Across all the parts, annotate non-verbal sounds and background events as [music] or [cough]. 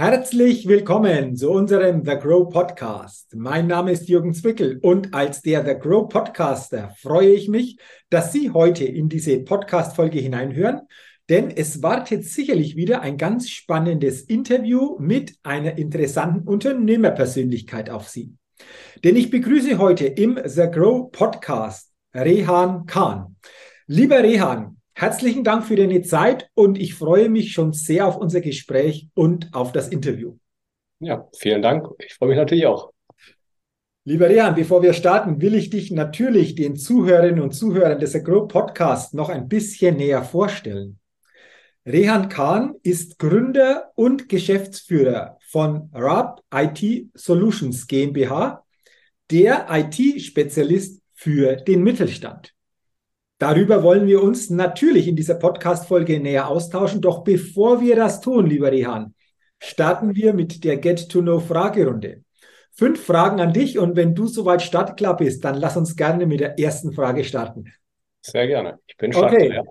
Herzlich willkommen zu unserem The Grow Podcast. Mein Name ist Jürgen Zwickel und als der The Grow Podcaster freue ich mich, dass Sie heute in diese Podcast-Folge hineinhören, denn es wartet sicherlich wieder ein ganz spannendes Interview mit einer interessanten Unternehmerpersönlichkeit auf Sie. Denn ich begrüße heute im The Grow Podcast Rehan Khan. Lieber Rehan, Herzlichen Dank für deine Zeit und ich freue mich schon sehr auf unser Gespräch und auf das Interview. Ja, vielen Dank. Ich freue mich natürlich auch. Lieber Rehan, bevor wir starten, will ich dich natürlich den Zuhörerinnen und Zuhörern des Agro Podcast noch ein bisschen näher vorstellen. Rehan Khan ist Gründer und Geschäftsführer von RAB IT Solutions GmbH, der IT-Spezialist für den Mittelstand. Darüber wollen wir uns natürlich in dieser Podcast-Folge näher austauschen. Doch bevor wir das tun, lieber Rehan, starten wir mit der Get-to-Know-Fragerunde. Fünf Fragen an dich und wenn du soweit startklar bist, dann lass uns gerne mit der ersten Frage starten. Sehr gerne. Ich bin startklar. Okay.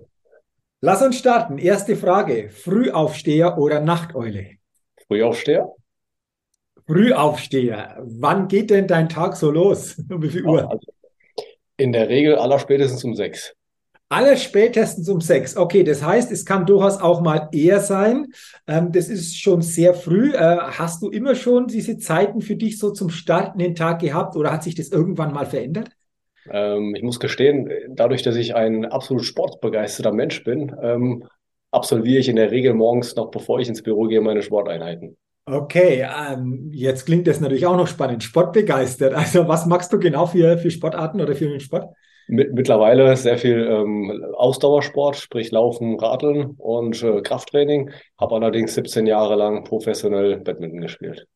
Lass uns starten. Erste Frage. Frühaufsteher oder Nachteule? Frühaufsteher. Frühaufsteher. Wann geht denn dein Tag so los? [laughs] Um wie viel Uhr? Also in der Regel aller spätestens um sechs. Alle spätestens um sechs. Okay, das heißt, es kann durchaus auch mal eher sein. Ähm, das ist schon sehr früh. Äh, hast du immer schon diese Zeiten für dich so zum Starten den Tag gehabt oder hat sich das irgendwann mal verändert? Ähm, ich muss gestehen, dadurch, dass ich ein absolut sportbegeisterter Mensch bin, ähm, absolviere ich in der Regel morgens noch, bevor ich ins Büro gehe, meine Sporteinheiten. Okay, ähm, jetzt klingt das natürlich auch noch spannend. Sportbegeistert. Also was machst du genau für, für Sportarten oder für den Sport? Mittlerweile sehr viel ähm, Ausdauersport, sprich Laufen, Radeln und äh, Krafttraining. Habe allerdings 17 Jahre lang professionell Badminton gespielt.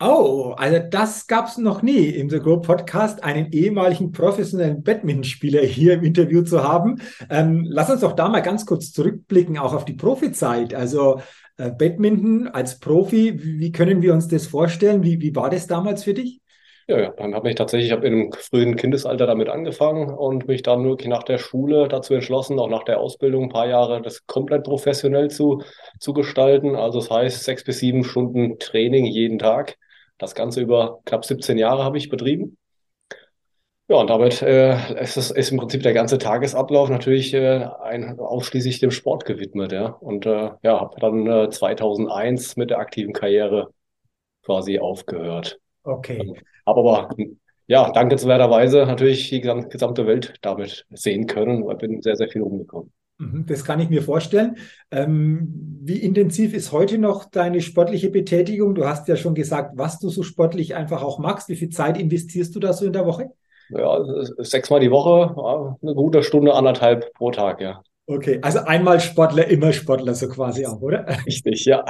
Oh, also das gab es noch nie im The Grow Podcast, einen ehemaligen professionellen Badmintonspieler hier im Interview zu haben. Ähm, lass uns doch da mal ganz kurz zurückblicken, auch auf die Profizeit. Also äh, Badminton als Profi, wie, wie, können wir uns das vorstellen? Wie, wie war das damals für dich? Ja, ja, dann habe ich tatsächlich, in einem frühen Kindesalter damit angefangen und mich dann wirklich nach der Schule dazu entschlossen, auch nach der Ausbildung ein paar Jahre das komplett professionell zu, zu gestalten. Also das heißt, sechs bis sieben Stunden Training jeden Tag. Das Ganze über knapp 17 Jahre habe ich betrieben. Ja, und damit äh, ist, es, ist im Prinzip der ganze Tagesablauf natürlich äh, ein, ausschließlich dem Sport gewidmet. Ja. Und äh, ja, habe dann äh, 2001 mit der aktiven Karriere quasi aufgehört. Okay. Aber, ja, dankenswerterweise natürlich die gesamte Welt damit sehen können und bin sehr, sehr viel rumgekommen. Mhm, das kann ich mir vorstellen. Ähm, wie intensiv ist heute noch deine sportliche Betätigung? Du hast ja schon gesagt, was du so sportlich einfach auch magst. Wie viel Zeit investierst du da so in der Woche? Ja, sechsmal die Woche, eine gute Stunde, anderthalb pro Tag, ja. Okay, also einmal Sportler, immer Sportler, so quasi auch, oder? Richtig, ja.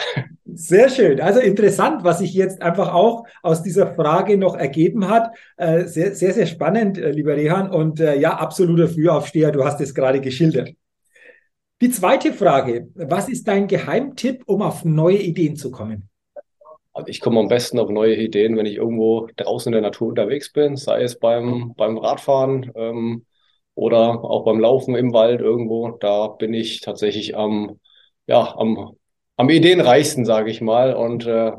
Sehr schön. Also interessant, was sich jetzt einfach auch aus dieser Frage noch ergeben hat. Äh, sehr, sehr, sehr spannend, äh, lieber Rehan. Und äh, ja, absoluter Frühaufsteher, du hast es gerade geschildert. Die zweite Frage, was ist dein Geheimtipp, um auf neue Ideen zu kommen? Also ich komme am besten auf neue Ideen, wenn ich irgendwo draußen in der Natur unterwegs bin, sei es beim, beim Radfahren, ähm, oder auch beim Laufen im Wald irgendwo. Da bin ich tatsächlich am, ja, am, am ideenreichsten, sage ich mal. Und äh,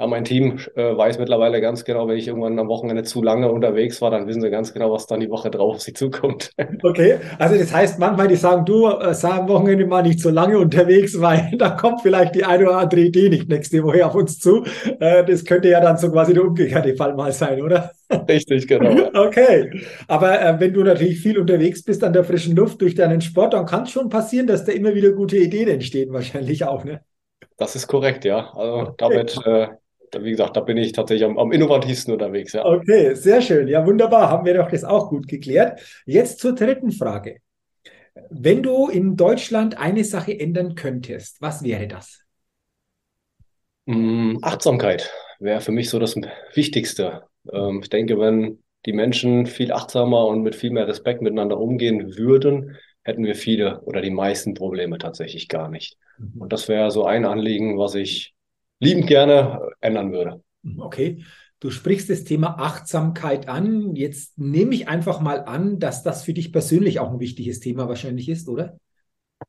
ja, mein Team äh, weiß mittlerweile ganz genau, wenn ich irgendwann am Wochenende zu lange unterwegs war, dann wissen sie ganz genau, was dann die Woche drauf auf sie zukommt. [laughs] Okay, also das heißt manchmal, die sagen, du, äh, sei am Wochenende mal nicht so lange unterwegs, [laughs] weil da kommt vielleicht die eine oder andere Idee nicht nächste Woche auf uns zu. Äh, das könnte ja dann so quasi der umgekehrte Fall mal sein, oder? [laughs] Richtig, genau. Okay, aber äh, wenn du natürlich viel unterwegs bist an der frischen Luft durch deinen Sport, dann kann es schon passieren, dass da immer wieder gute Ideen entstehen, wahrscheinlich auch, ne? Das ist korrekt, ja. Also okay. damit äh, wie gesagt, da bin ich tatsächlich am, am, innovativsten unterwegs. Ja. Okay, sehr schön. Ja, wunderbar. Haben wir doch das auch gut geklärt. Jetzt zur dritten Frage. Wenn du in Deutschland eine Sache ändern könntest, was wäre das? Mm, Achtsamkeit wäre für mich so das Wichtigste. Ähm, ich denke, wenn die Menschen viel achtsamer und mit viel mehr Respekt miteinander umgehen würden, hätten wir viele oder die meisten Probleme tatsächlich gar nicht. Mhm. Und das wäre so ein Anliegen, was ich liebend gerne ändern würde. Okay. Du sprichst das Thema Achtsamkeit an. Jetzt nehme ich einfach mal an, dass das für dich persönlich auch ein wichtiges Thema wahrscheinlich ist, oder?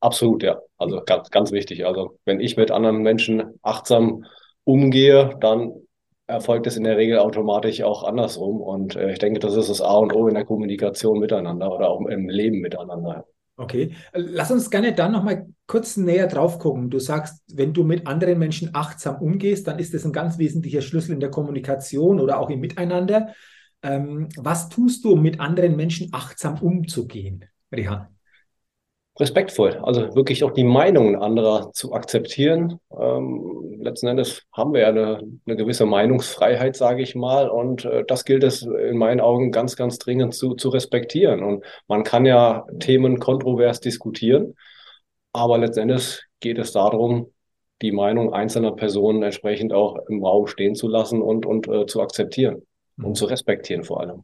Absolut, ja. Also ganz, ganz wichtig. Also wenn ich mit anderen Menschen achtsam umgehe, dann erfolgt es in der Regel automatisch auch andersrum. Und äh, ich denke, das ist das A und O in der Kommunikation miteinander oder auch im Leben miteinander. Okay, lass uns gerne dann nochmal kurz näher drauf gucken. Du sagst, wenn du mit anderen Menschen achtsam umgehst, dann ist das ein ganz wesentlicher Schlüssel in der Kommunikation oder auch im Miteinander. Ähm, was tust du, um mit anderen Menschen achtsam umzugehen, Rehan? Respektvoll, also wirklich auch die Meinungen anderer zu akzeptieren. Ähm, letzten Endes haben wir ja eine, eine gewisse Meinungsfreiheit, sage ich mal, und äh, das gilt es in meinen Augen ganz, ganz dringend zu, zu respektieren. Und man kann ja Themen kontrovers diskutieren, aber letzten Endes geht es darum, die Meinung einzelner Personen entsprechend auch im Raum stehen zu lassen und, und äh, zu akzeptieren und mhm. zu respektieren vor allem.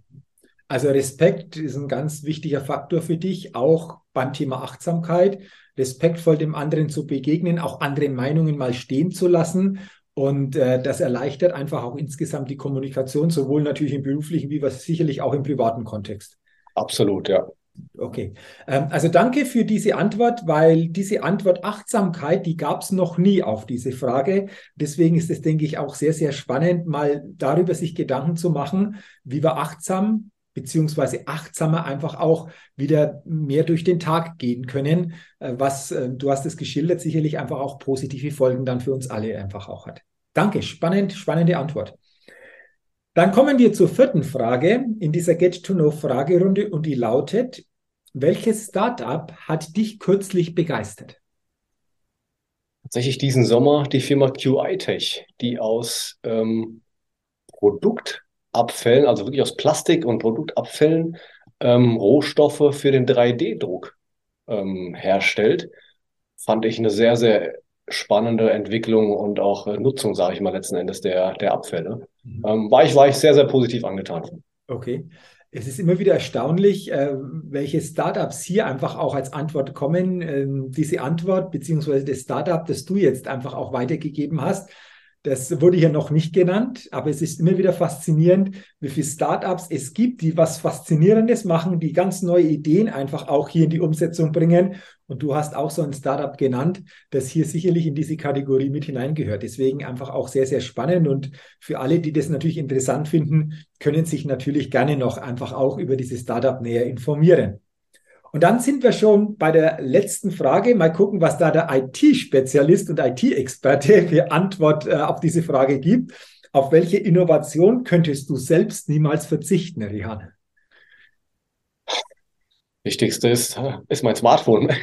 Also Respekt ist ein ganz wichtiger Faktor für dich, auch beim Thema Achtsamkeit, respektvoll dem anderen zu begegnen, auch andere Meinungen mal stehen zu lassen. Und äh, das erleichtert einfach auch insgesamt die Kommunikation, sowohl natürlich im beruflichen wie was sicherlich auch im privaten Kontext. Absolut, ja. Okay, ähm, also danke für diese Antwort, weil diese Antwort Achtsamkeit, die gab es noch nie auf diese Frage. Deswegen ist es, denke ich, auch sehr, sehr spannend, mal darüber sich Gedanken zu machen, wie wir achtsam beziehungsweise achtsamer einfach auch wieder mehr durch den Tag gehen können, äh, was, äh, du hast es geschildert, sicherlich einfach auch positive Folgen dann für uns alle einfach auch hat. Danke, spannend, spannende Antwort. Dann kommen wir zur vierten Frage in dieser Get-to-Know-Fragerunde und die lautet, welches Startup hat dich kürzlich begeistert? Tatsächlich diesen Sommer die Firma QI Tech, die aus ähm, Produkt Abfällen, also wirklich aus Plastik und Produktabfällen, ähm, Rohstoffe für den 3D-Druck ähm, herstellt. Fand ich eine sehr, sehr spannende Entwicklung und auch äh, Nutzung, sage ich mal, letzten Endes der, der Abfälle. Mhm. Ähm, war, ich, war ich sehr, sehr positiv angetan. Okay. Es ist immer wieder erstaunlich, äh, welche Startups hier einfach auch als Antwort kommen. Ähm, diese Antwort beziehungsweise das Startup, das du jetzt einfach auch weitergegeben hast, das wurde hier noch nicht genannt, aber es ist immer wieder faszinierend, wie viele Startups es gibt, die was Faszinierendes machen, die ganz neue Ideen einfach auch hier in die Umsetzung bringen. Und du hast auch so ein Startup genannt, das hier sicherlich in diese Kategorie mit hineingehört. Deswegen einfach auch sehr, sehr spannend. Und für alle, die das natürlich interessant finden, können sich natürlich gerne noch einfach auch über dieses Startup näher informieren. Und dann sind wir schon bei der letzten Frage. Mal gucken, was da der IT-Spezialist und IT-Experte [laughs] für Antwort äh, auf diese Frage gibt. Auf welche Innovation könntest du selbst niemals verzichten, Rihan? Wichtigste ist, ist mein Smartphone. [laughs]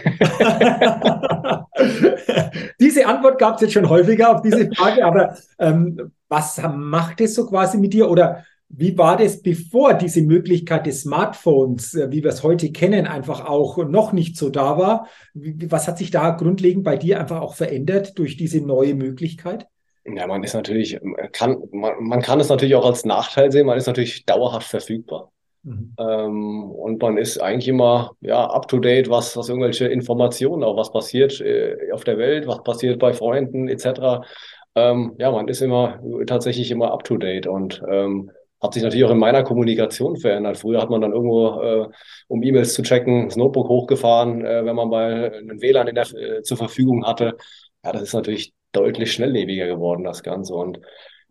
[laughs] diese Antwort gab es jetzt schon häufiger auf diese Frage, aber ähm, was macht es so quasi mit dir? Oder wie war das, bevor diese Möglichkeit des Smartphones, äh, wie wir es heute kennen, einfach auch noch nicht so da war? Was hat sich da grundlegend bei dir einfach auch verändert durch diese neue Möglichkeit? Ja, man ist natürlich, kann, man, man kann es natürlich auch als Nachteil sehen, man ist natürlich dauerhaft verfügbar. Mhm. Ähm, und man ist eigentlich immer ja, up to date, was, was irgendwelche Informationen, auch was passiert äh, auf der Welt, was passiert bei Freunden etc. Ähm, ja, man ist immer tatsächlich immer up to date und ähm, hat sich natürlich auch in meiner Kommunikation verändert. Früher hat man dann irgendwo, äh, um E-Mails zu checken, das Notebook hochgefahren, äh, wenn man mal einen WLAN in der, äh, zur Verfügung hatte. Ja, das ist natürlich deutlich schnelllebiger geworden, das Ganze. Und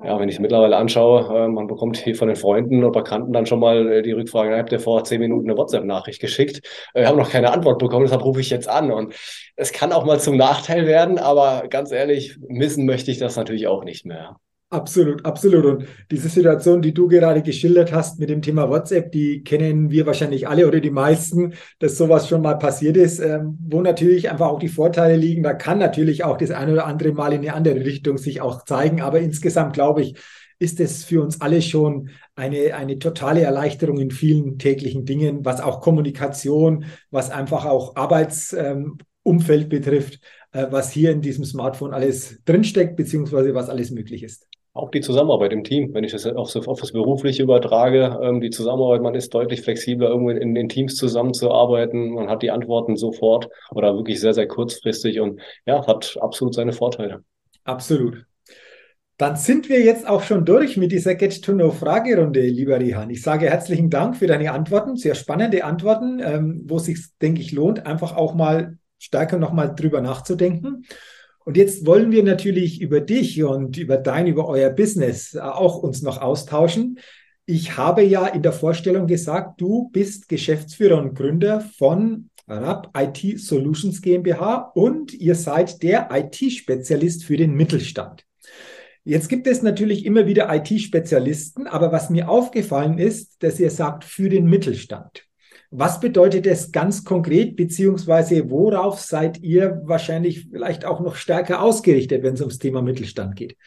ja, wenn ich es mittlerweile anschaue, äh, man bekommt hier von den Freunden und Bekannten dann schon mal äh, die Rückfrage, habt ihr vor zehn Minuten eine WhatsApp-Nachricht geschickt? Äh, wir haben noch keine Antwort bekommen, deshalb rufe ich jetzt an. Und es kann auch mal zum Nachteil werden, aber ganz ehrlich, missen möchte ich das natürlich auch nicht mehr. Absolut, absolut. Und diese Situation, die du gerade geschildert hast mit dem Thema WhatsApp, die kennen wir wahrscheinlich alle oder die meisten, dass sowas schon mal passiert ist, ähm, wo natürlich einfach auch die Vorteile liegen. Da kann natürlich auch das eine oder andere Mal in eine andere Richtung sich auch zeigen. Aber insgesamt glaube ich, ist es für uns alle schon eine, eine totale Erleichterung in vielen täglichen Dingen, was auch Kommunikation, was einfach auch Arbeitsumfeld ähm, betrifft, äh, was hier in diesem Smartphone alles drinsteckt, beziehungsweise was alles möglich ist. Auch die Zusammenarbeit im Team, wenn ich das auf, auf das Berufliche übertrage, ähm, die Zusammenarbeit, man ist deutlich flexibler, irgendwo in, den Teams zusammenzuarbeiten, man hat die Antworten sofort oder wirklich sehr, sehr kurzfristig und ja, hat absolut seine Vorteile. Absolut. Dann sind wir jetzt auch schon durch mit dieser Get-to-Know-Fragerunde, lieber Rihan. Ich sage herzlichen Dank für deine Antworten, sehr spannende Antworten, ähm, wo es sich, denke ich, lohnt, einfach auch mal stärker nochmal drüber nachzudenken. Und jetzt wollen wir natürlich über dich und über dein, über euer Business auch uns noch austauschen. Ich habe ja in der Vorstellung gesagt, du bist Geschäftsführer und Gründer von RAP IT Solutions GmbH und ihr seid der IT-Spezialist für den Mittelstand. Jetzt gibt es natürlich immer wieder IT-Spezialisten, aber was mir aufgefallen ist, dass ihr sagt für den Mittelstand. Was bedeutet das ganz konkret, beziehungsweise worauf seid ihr wahrscheinlich vielleicht auch noch stärker ausgerichtet, wenn es ums Thema Mittelstand geht?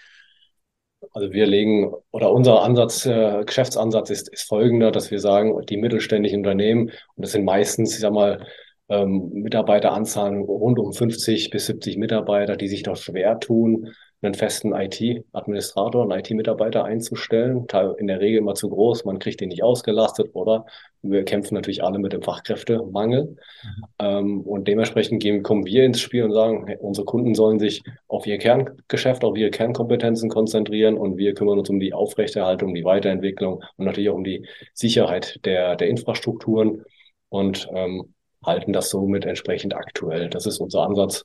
Also wir legen oder unser Ansatz, äh, Geschäftsansatz ist, ist folgender, dass wir sagen, die mittelständischen Unternehmen, und das sind meistens, ich sag mal, ähm, Mitarbeiteranzahlen rund um 50 bis 70 Mitarbeiter, die sich doch schwer tun, einen festen IT-Administrator, einen IT-Mitarbeiter einzustellen. In der Regel immer zu groß, man kriegt den nicht ausgelastet oder wir kämpfen natürlich alle mit dem Fachkräftemangel. Mhm. Ähm, und dementsprechend gehen, kommen wir ins Spiel und sagen, hey, unsere Kunden sollen sich auf ihr Kerngeschäft, auf ihre Kernkompetenzen konzentrieren und wir kümmern uns um die Aufrechterhaltung, die Weiterentwicklung und natürlich auch um die Sicherheit der, der Infrastrukturen und ähm, halten das somit entsprechend aktuell. Das ist unser Ansatz,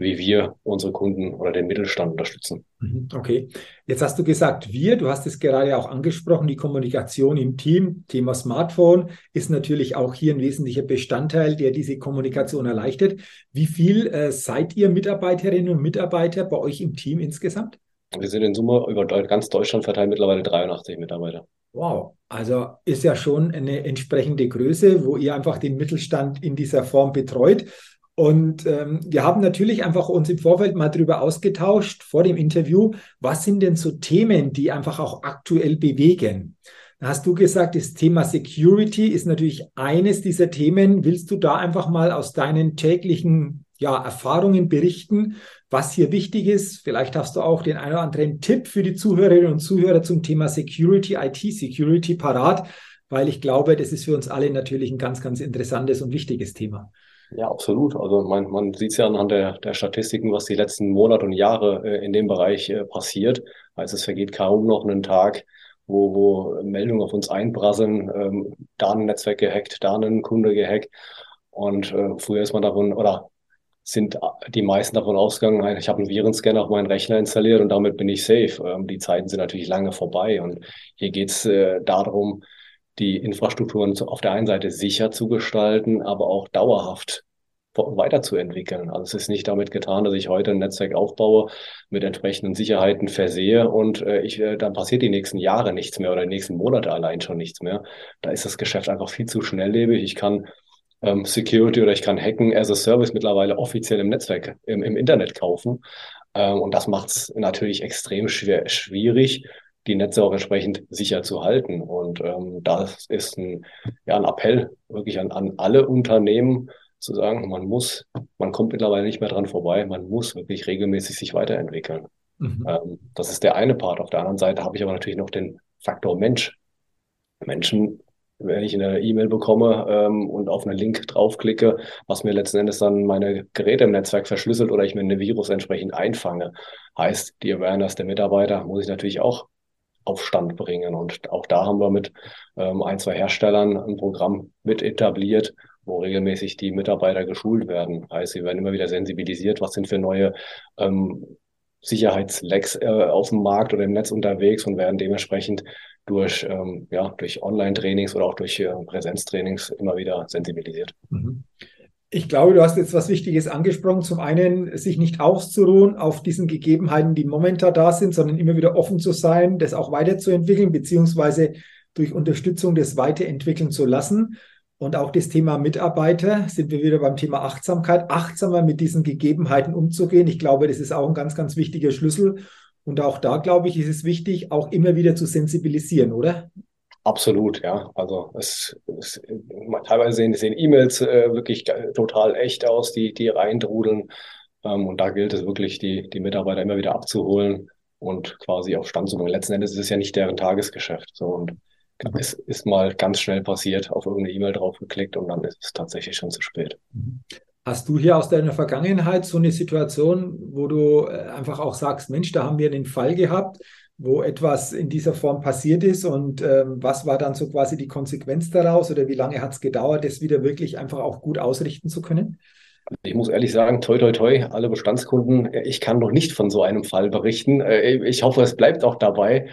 wie wir unsere Kunden oder den Mittelstand unterstützen. Mhm, okay, jetzt hast du gesagt, wir, du hast es gerade auch angesprochen, die Kommunikation im Team, Thema Smartphone ist natürlich auch hier ein wesentlicher Bestandteil, der diese Kommunikation erleichtert. Wie viel äh, seid ihr Mitarbeiterinnen und Mitarbeiter bei euch im Team insgesamt? Wir sind in Summe über ganz Deutschland verteilt mittlerweile 83 Mitarbeiter. Wow, also ist ja schon eine entsprechende Größe, wo ihr einfach den Mittelstand in dieser Form betreut. Und ähm, wir haben natürlich einfach uns im Vorfeld mal darüber ausgetauscht, vor dem Interview, was sind denn so Themen, die einfach auch aktuell bewegen? Da hast du gesagt, das Thema Security ist natürlich eines dieser Themen. Willst du da einfach mal aus deinen täglichen ja, Erfahrungen berichten, was hier wichtig ist? Vielleicht hast du auch den einen oder anderen Tipp für die Zuhörerinnen und Zuhörer zum Thema Security, IT-Security parat, weil ich glaube, das ist für uns alle natürlich ein ganz, ganz interessantes und wichtiges Thema. Ja, absolut. Also man, man sieht es ja anhand der, der Statistiken, was die letzten Monate und Jahre äh, in dem Bereich äh, passiert. Also es vergeht kaum noch einen Tag, wo, wo Meldungen auf uns einprasseln, ähm, da ein Netzwerk gehackt, da ein Kunde gehackt. Und äh, früher ist man davon, oder sind die meisten davon ausgegangen, ich habe einen Virenscanner auf meinen Rechner installiert und damit bin ich safe. Ähm, die Zeiten sind natürlich lange vorbei. Und hier geht es äh, darum, die Infrastrukturen auf der einen Seite sicher zu gestalten, aber auch dauerhaft weiterzuentwickeln. Also es ist nicht damit getan, dass ich heute ein Netzwerk aufbaue, mit entsprechenden Sicherheiten versehe und äh, ich, äh, dann passiert die nächsten Jahre nichts mehr oder die nächsten Monate allein schon nichts mehr. Da ist das Geschäft einfach viel zu schnelllebig. Ich kann ähm, Security oder ich kann Hacken as a Service mittlerweile offiziell im Netzwerk, im, im Internet kaufen. Ähm, und das macht es natürlich extrem schwer, schwierig, die Netze auch entsprechend sicher zu halten. Und ähm, das ist ein, ja, ein Appell wirklich an, an alle Unternehmen zu sagen, man muss, man kommt mittlerweile nicht mehr dran vorbei, man muss wirklich regelmäßig sich weiterentwickeln. Mhm. Ähm, das ist der eine Part. Auf der anderen Seite habe ich aber natürlich noch den Faktor Mensch. Menschen, wenn ich eine E-Mail bekomme ähm, und auf einen Link draufklicke, was mir letzten Endes dann meine Geräte im Netzwerk verschlüsselt oder ich mir eine Virus entsprechend einfange, heißt, die Awareness der Mitarbeiter muss ich natürlich auch auf Stand bringen. Und auch da haben wir mit ähm, ein, zwei Herstellern ein Programm mit etabliert, wo regelmäßig die Mitarbeiter geschult werden. Heißt, sie werden immer wieder sensibilisiert, was sind für neue ähm, Sicherheitslecks äh, auf dem Markt oder im Netz unterwegs und werden dementsprechend durch, ähm, ja, durch Online-Trainings oder auch durch äh, Präsenztrainings immer wieder sensibilisiert. Mhm. Ich glaube, du hast jetzt was Wichtiges angesprochen. Zum einen, sich nicht auszuruhen auf diesen Gegebenheiten, die momentan da sind, sondern immer wieder offen zu sein, das auch weiterzuentwickeln, beziehungsweise durch Unterstützung das weiterentwickeln zu lassen. Und auch das Thema Mitarbeiter sind wir wieder beim Thema Achtsamkeit, achtsamer mit diesen Gegebenheiten umzugehen. Ich glaube, das ist auch ein ganz, ganz wichtiger Schlüssel. Und auch da, glaube ich, ist es wichtig, auch immer wieder zu sensibilisieren, oder? Absolut, ja. Also es, es teilweise sehen, sehen E-Mails äh, wirklich total echt aus, die, die reindrudeln. Ähm, und da gilt es wirklich, die, die Mitarbeiter immer wieder abzuholen und quasi auf Stand zu bringen. Letzten Endes ist es ja nicht deren Tagesgeschäft. So und mhm. es ist mal ganz schnell passiert, auf irgendeine E-Mail draufgeklickt und dann ist es tatsächlich schon zu spät. Mhm. Hast du hier aus deiner Vergangenheit so eine Situation, wo du äh, einfach auch sagst, Mensch, da haben wir den Fall gehabt, wo etwas in dieser Form passiert ist und ähm, was war dann so quasi die Konsequenz daraus oder wie lange hat es gedauert, das wieder wirklich einfach auch gut ausrichten zu können? Ich muss ehrlich sagen, toi, toi, toi, alle Bestandskunden, ich kann noch nicht von so einem Fall berichten. Äh, ich hoffe, es bleibt auch dabei.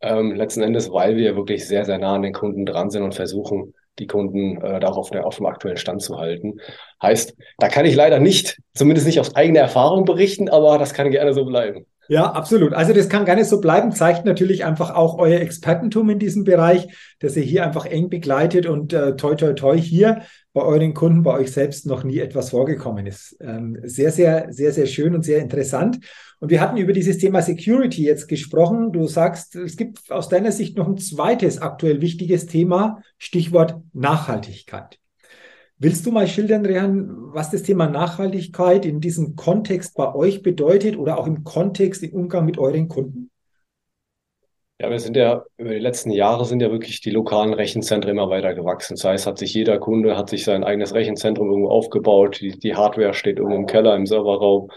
Ähm, letzten Endes, weil wir wirklich sehr, sehr nah an den Kunden dran sind und versuchen, die Kunden äh, da auf, der, auf dem aktuellen Stand zu halten. Heißt, da kann ich leider nicht, zumindest nicht aus eigener Erfahrung berichten, aber das kann gerne so bleiben. Ja, absolut. Also das kann gar nicht so bleiben, zeigt natürlich einfach auch euer Expertentum in diesem Bereich, dass ihr hier einfach eng begleitet und äh, toi toi toi hier bei euren Kunden, bei euch selbst noch nie etwas vorgekommen ist. Ähm, sehr, sehr, sehr, sehr schön und sehr interessant. Und wir hatten über dieses Thema Security jetzt gesprochen. Du sagst, es gibt aus deiner Sicht noch ein zweites aktuell wichtiges Thema, Stichwort Nachhaltigkeit. Willst du mal schildern, Rehan, was das Thema Nachhaltigkeit in diesem Kontext bei euch bedeutet oder auch im Kontext im Umgang mit euren Kunden? Ja, wir sind ja über die letzten Jahre sind ja wirklich die lokalen Rechenzentren immer weiter gewachsen. Das heißt, hat sich jeder Kunde hat sich sein eigenes Rechenzentrum irgendwo aufgebaut. Die, die Hardware steht irgendwo im Keller, im Serverraum.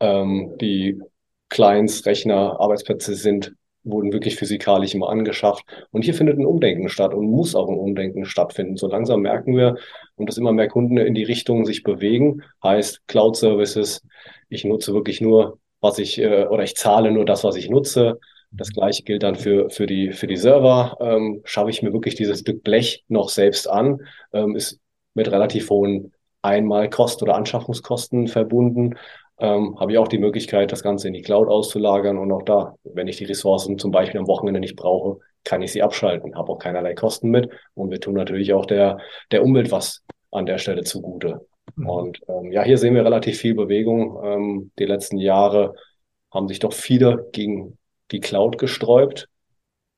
Ähm, die Clients, Rechner, Arbeitsplätze sind wurden wirklich physikalisch immer angeschafft. Und hier findet ein Umdenken statt und muss auch ein Umdenken stattfinden. So langsam merken wir, und dass immer mehr Kunden in die Richtung sich bewegen, heißt Cloud Services. Ich nutze wirklich nur, was ich, äh, oder ich zahle nur das, was ich nutze. Das gleiche gilt dann für, für, die, für die Server. Ähm, schaffe ich mir wirklich dieses Stück Blech noch selbst an, ähm, ist mit relativ hohen Einmalkosten oder Anschaffungskosten verbunden ähm, habe ich auch die Möglichkeit, das Ganze in die Cloud auszulagern. Und auch da, wenn ich die Ressourcen zum Beispiel am Wochenende nicht brauche, kann ich sie abschalten, habe auch keinerlei Kosten mit. Und wir tun natürlich auch der, der Umwelt was an der Stelle zugute. Mhm. Und ähm, ja, hier sehen wir relativ viel Bewegung. Ähm, die letzten Jahre haben sich doch viele gegen die Cloud gesträubt.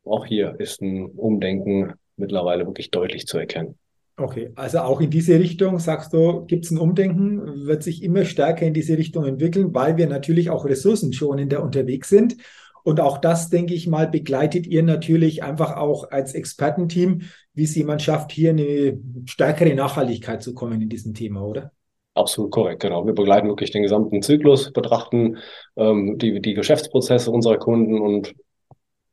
Auch hier ist ein Umdenken mittlerweile wirklich deutlich zu erkennen. Okay, also auch in diese Richtung, sagst du, gibt es ein Umdenken, wird sich immer stärker in diese Richtung entwickeln, weil wir natürlich auch ressourcenschonender unterwegs sind. Und auch das, denke ich mal, begleitet ihr natürlich einfach auch als Expertenteam, wie es jemand schafft, hier eine stärkere Nachhaltigkeit zu kommen in diesem Thema, oder? Absolut korrekt, genau. Wir begleiten wirklich den gesamten Zyklus, betrachten ähm, die, die Geschäftsprozesse unserer Kunden und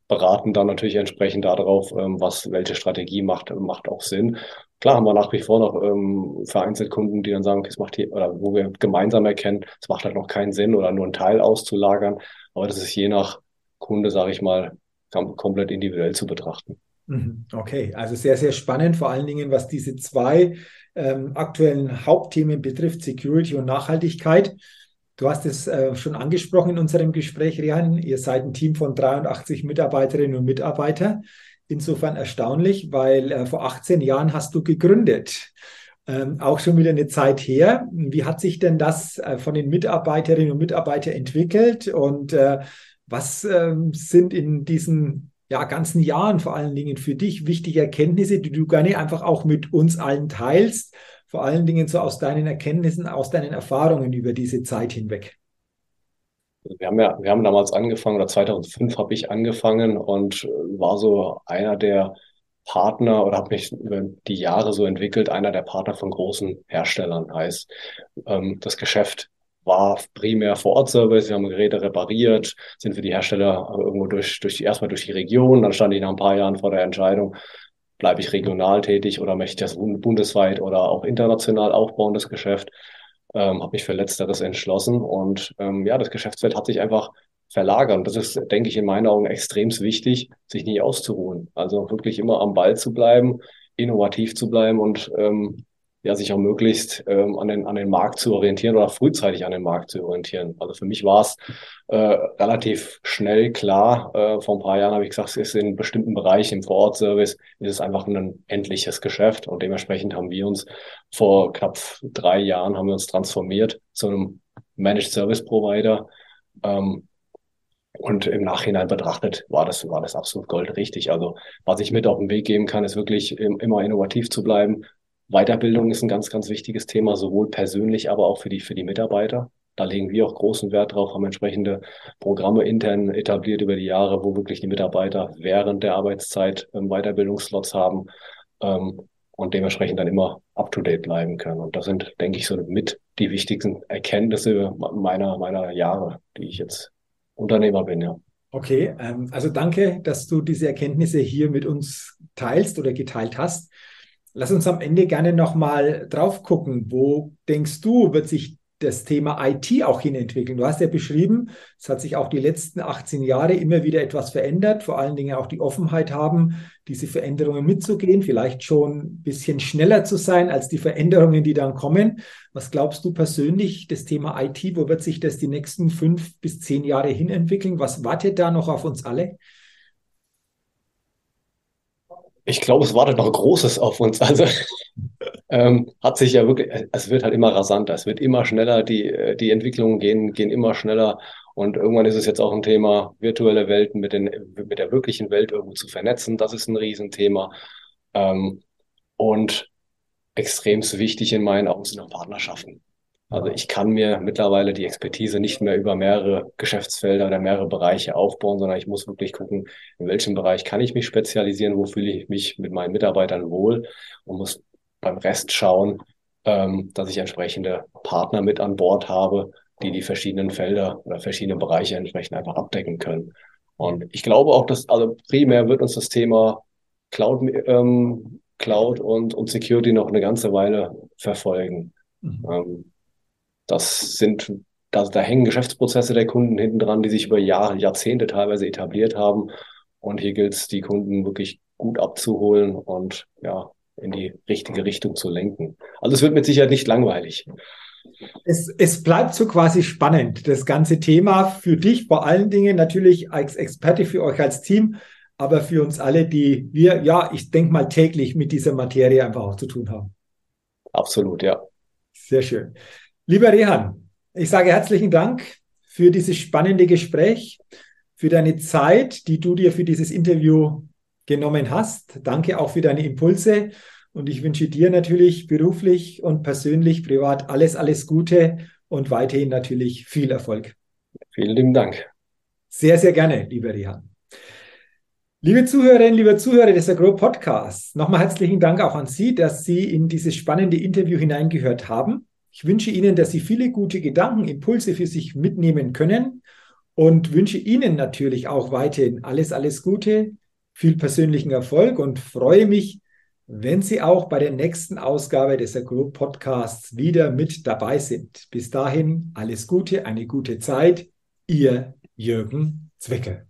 beraten dann natürlich entsprechend darauf, ähm, was welche Strategie macht, macht auch Sinn. Klar haben wir nach wie vor noch ähm, vereinzelt Kunden, die dann sagen, okay, es macht hier, oder wo wir gemeinsam erkennen, es macht halt noch keinen Sinn oder nur einen Teil auszulagern. Aber das ist je nach Kunde, sage ich mal, komplett individuell zu betrachten. Mhm. Okay, also sehr, sehr spannend, vor allen Dingen, was diese zwei ähm, aktuellen Hauptthemen betrifft, Security und Nachhaltigkeit. Du hast es äh, schon angesprochen in unserem Gespräch, Rian. Ihr seid ein Team von 83 Mitarbeiterinnen und Mitarbeitern insofern erstaunlich, weil äh, vor 18 Jahren hast du gegründet. Ähm, auch schon wieder eine Zeit her. Wie hat sich denn das äh, von den Mitarbeiterinnen und Mitarbeitern entwickelt und äh, was ähm, sind in diesen ja, ganzen Jahren vor allen Dingen für dich wichtige Erkenntnisse, die du gerne einfach auch mit uns allen teilst, vor allen Dingen so aus deinen Erkenntnissen, aus deinen Erfahrungen über diese Zeit hinweg? wir haben ja, wir haben damals angefangen, oder 2005 habe ich angefangen und äh, war so einer der Partner oder habe mich über die Jahre so entwickelt, einer der Partner von großen Herstellern heißt. Ähm, das Geschäft war primär vor Ort Service, wir haben Geräte repariert, sind für die Hersteller irgendwo durch, durch erstmal durch die Region, dann stand ich nach ein paar Jahren vor der Entscheidung, bleibe ich regional tätig oder möchte ich das bundesweit oder auch international aufbauen, das Geschäft ähm, habe mich für Letzteres entschlossen. Und ähm, ja, das Geschäftsfeld hat sich einfach verlagert. Und das ist, denke ich, in meinen Augen extrem wichtig, sich nie auszuruhen. Also wirklich immer am Ball zu bleiben, innovativ zu bleiben und ähm, ja, sich auch möglichst ähm, an, den, an den Markt zu orientieren oder frühzeitig an den Markt zu orientieren. Also für mich war es äh, relativ schnell klar. Äh, vor ein paar Jahren habe ich gesagt, es ist in bestimmten Bereichen im Vorortservice ist es einfach ein endliches Geschäft und dementsprechend haben wir uns vor knapp drei Jahren haben wir uns transformiert zu einem Managed Service Provider. Ähm, und im Nachhinein betrachtet war das, war das absolut goldrichtig. Also was ich mit auf den Weg geben kann, ist wirklich immer innovativ zu bleiben, Weiterbildung ist ein ganz, ganz wichtiges Thema, sowohl persönlich, aber auch für die, für die Mitarbeiter. Da legen wir auch großen Wert drauf, haben entsprechende Programme intern etabliert über die Jahre, wo wirklich die Mitarbeiter während der Arbeitszeit ähm, Weiterbildungsslots haben ähm, und dementsprechend dann immer up-to-date bleiben können. Und das sind, denke ich, so mit die wichtigsten Erkenntnisse meiner, meiner Jahre, die ich jetzt Unternehmer bin, ja. Okay, ähm, also danke, dass du diese Erkenntnisse hier mit uns teilst oder geteilt hast. Lass uns am Ende gerne nochmal drauf gucken. Wo denkst du, wird sich das Thema IT auch hin entwickeln. Du hast ja beschrieben, es hat sich auch die letzten 18 Jahre immer wieder etwas verändert, vor allen Dingen auch die Offenheit haben, diese Veränderungen mitzugehen, vielleicht schon ein bisschen schneller zu sein als die Veränderungen, die dann kommen. Was glaubst du persönlich, das Thema IT, wo wird sich das die nächsten fünf bis zehn Jahre hin entwickeln? Was wartet da noch auf uns alle? Ich glaube, es wartet noch Großes auf uns. [laughs] Also ähm, hat sich ja wirklich, es wird halt immer rasanter, es wird immer schneller, die, die Entwicklungen gehen, gehen immer schneller. Und irgendwann ist es jetzt auch ein Thema, virtuelle Welten mit, den, mit der wirklichen Welt irgendwo zu vernetzen. Das ist ein Riesenthema. Ähm, und extremst wichtig in meinen Augen sind auch Partnerschaften. Also ich kann mir mittlerweile die Expertise nicht mehr über mehrere Geschäftsfelder oder mehrere Bereiche aufbauen, sondern ich muss wirklich gucken, in welchem Bereich kann ich mich spezialisieren, wo fühle ich mich mit meinen Mitarbeitern wohl und muss beim Rest schauen, ähm, dass ich entsprechende Partner mit an Bord habe, die die verschiedenen Felder oder verschiedene Bereiche entsprechend einfach abdecken können. Und ich glaube auch, dass also primär wird uns das Thema Cloud, ähm, Cloud und, und Security noch eine ganze Weile verfolgen. Mhm. Ähm, das sind, da, da hängen Geschäftsprozesse der Kunden hinten dran, die sich über Jahre, Jahrzehnte teilweise etabliert haben. Und hier gilt es, die Kunden wirklich gut abzuholen und ja, in die richtige Richtung zu lenken. Also es wird mit Sicherheit nicht langweilig. Es, es bleibt so quasi spannend, das ganze Thema für dich vor allen Dingen natürlich als Experte für euch als Team, aber für uns alle, die wir, ja, ich denke mal täglich mit dieser Materie einfach auch zu tun haben. Absolut, ja. Sehr schön. Lieber Rehan, ich sage herzlichen Dank für dieses spannende Gespräch, für deine Zeit, die du dir für dieses Interview genommen hast. Danke auch für deine Impulse und ich wünsche dir natürlich beruflich und persönlich, privat alles, alles Gute und weiterhin natürlich viel Erfolg. Vielen lieben Dank. Sehr, sehr gerne, lieber Rehan. Liebe Zuhörerinnen, liebe Zuhörer des Agro Podcasts, nochmal herzlichen Dank auch an Sie, dass Sie in dieses spannende Interview hineingehört haben. Ich wünsche Ihnen, dass Sie viele gute Gedanken, Impulse für sich mitnehmen können und wünsche Ihnen natürlich auch weiterhin alles, alles Gute, viel persönlichen Erfolg und freue mich, wenn Sie auch bei der nächsten Ausgabe des Agro Podcasts wieder mit dabei sind. Bis dahin alles Gute, eine gute Zeit. Ihr Jürgen Zwickel.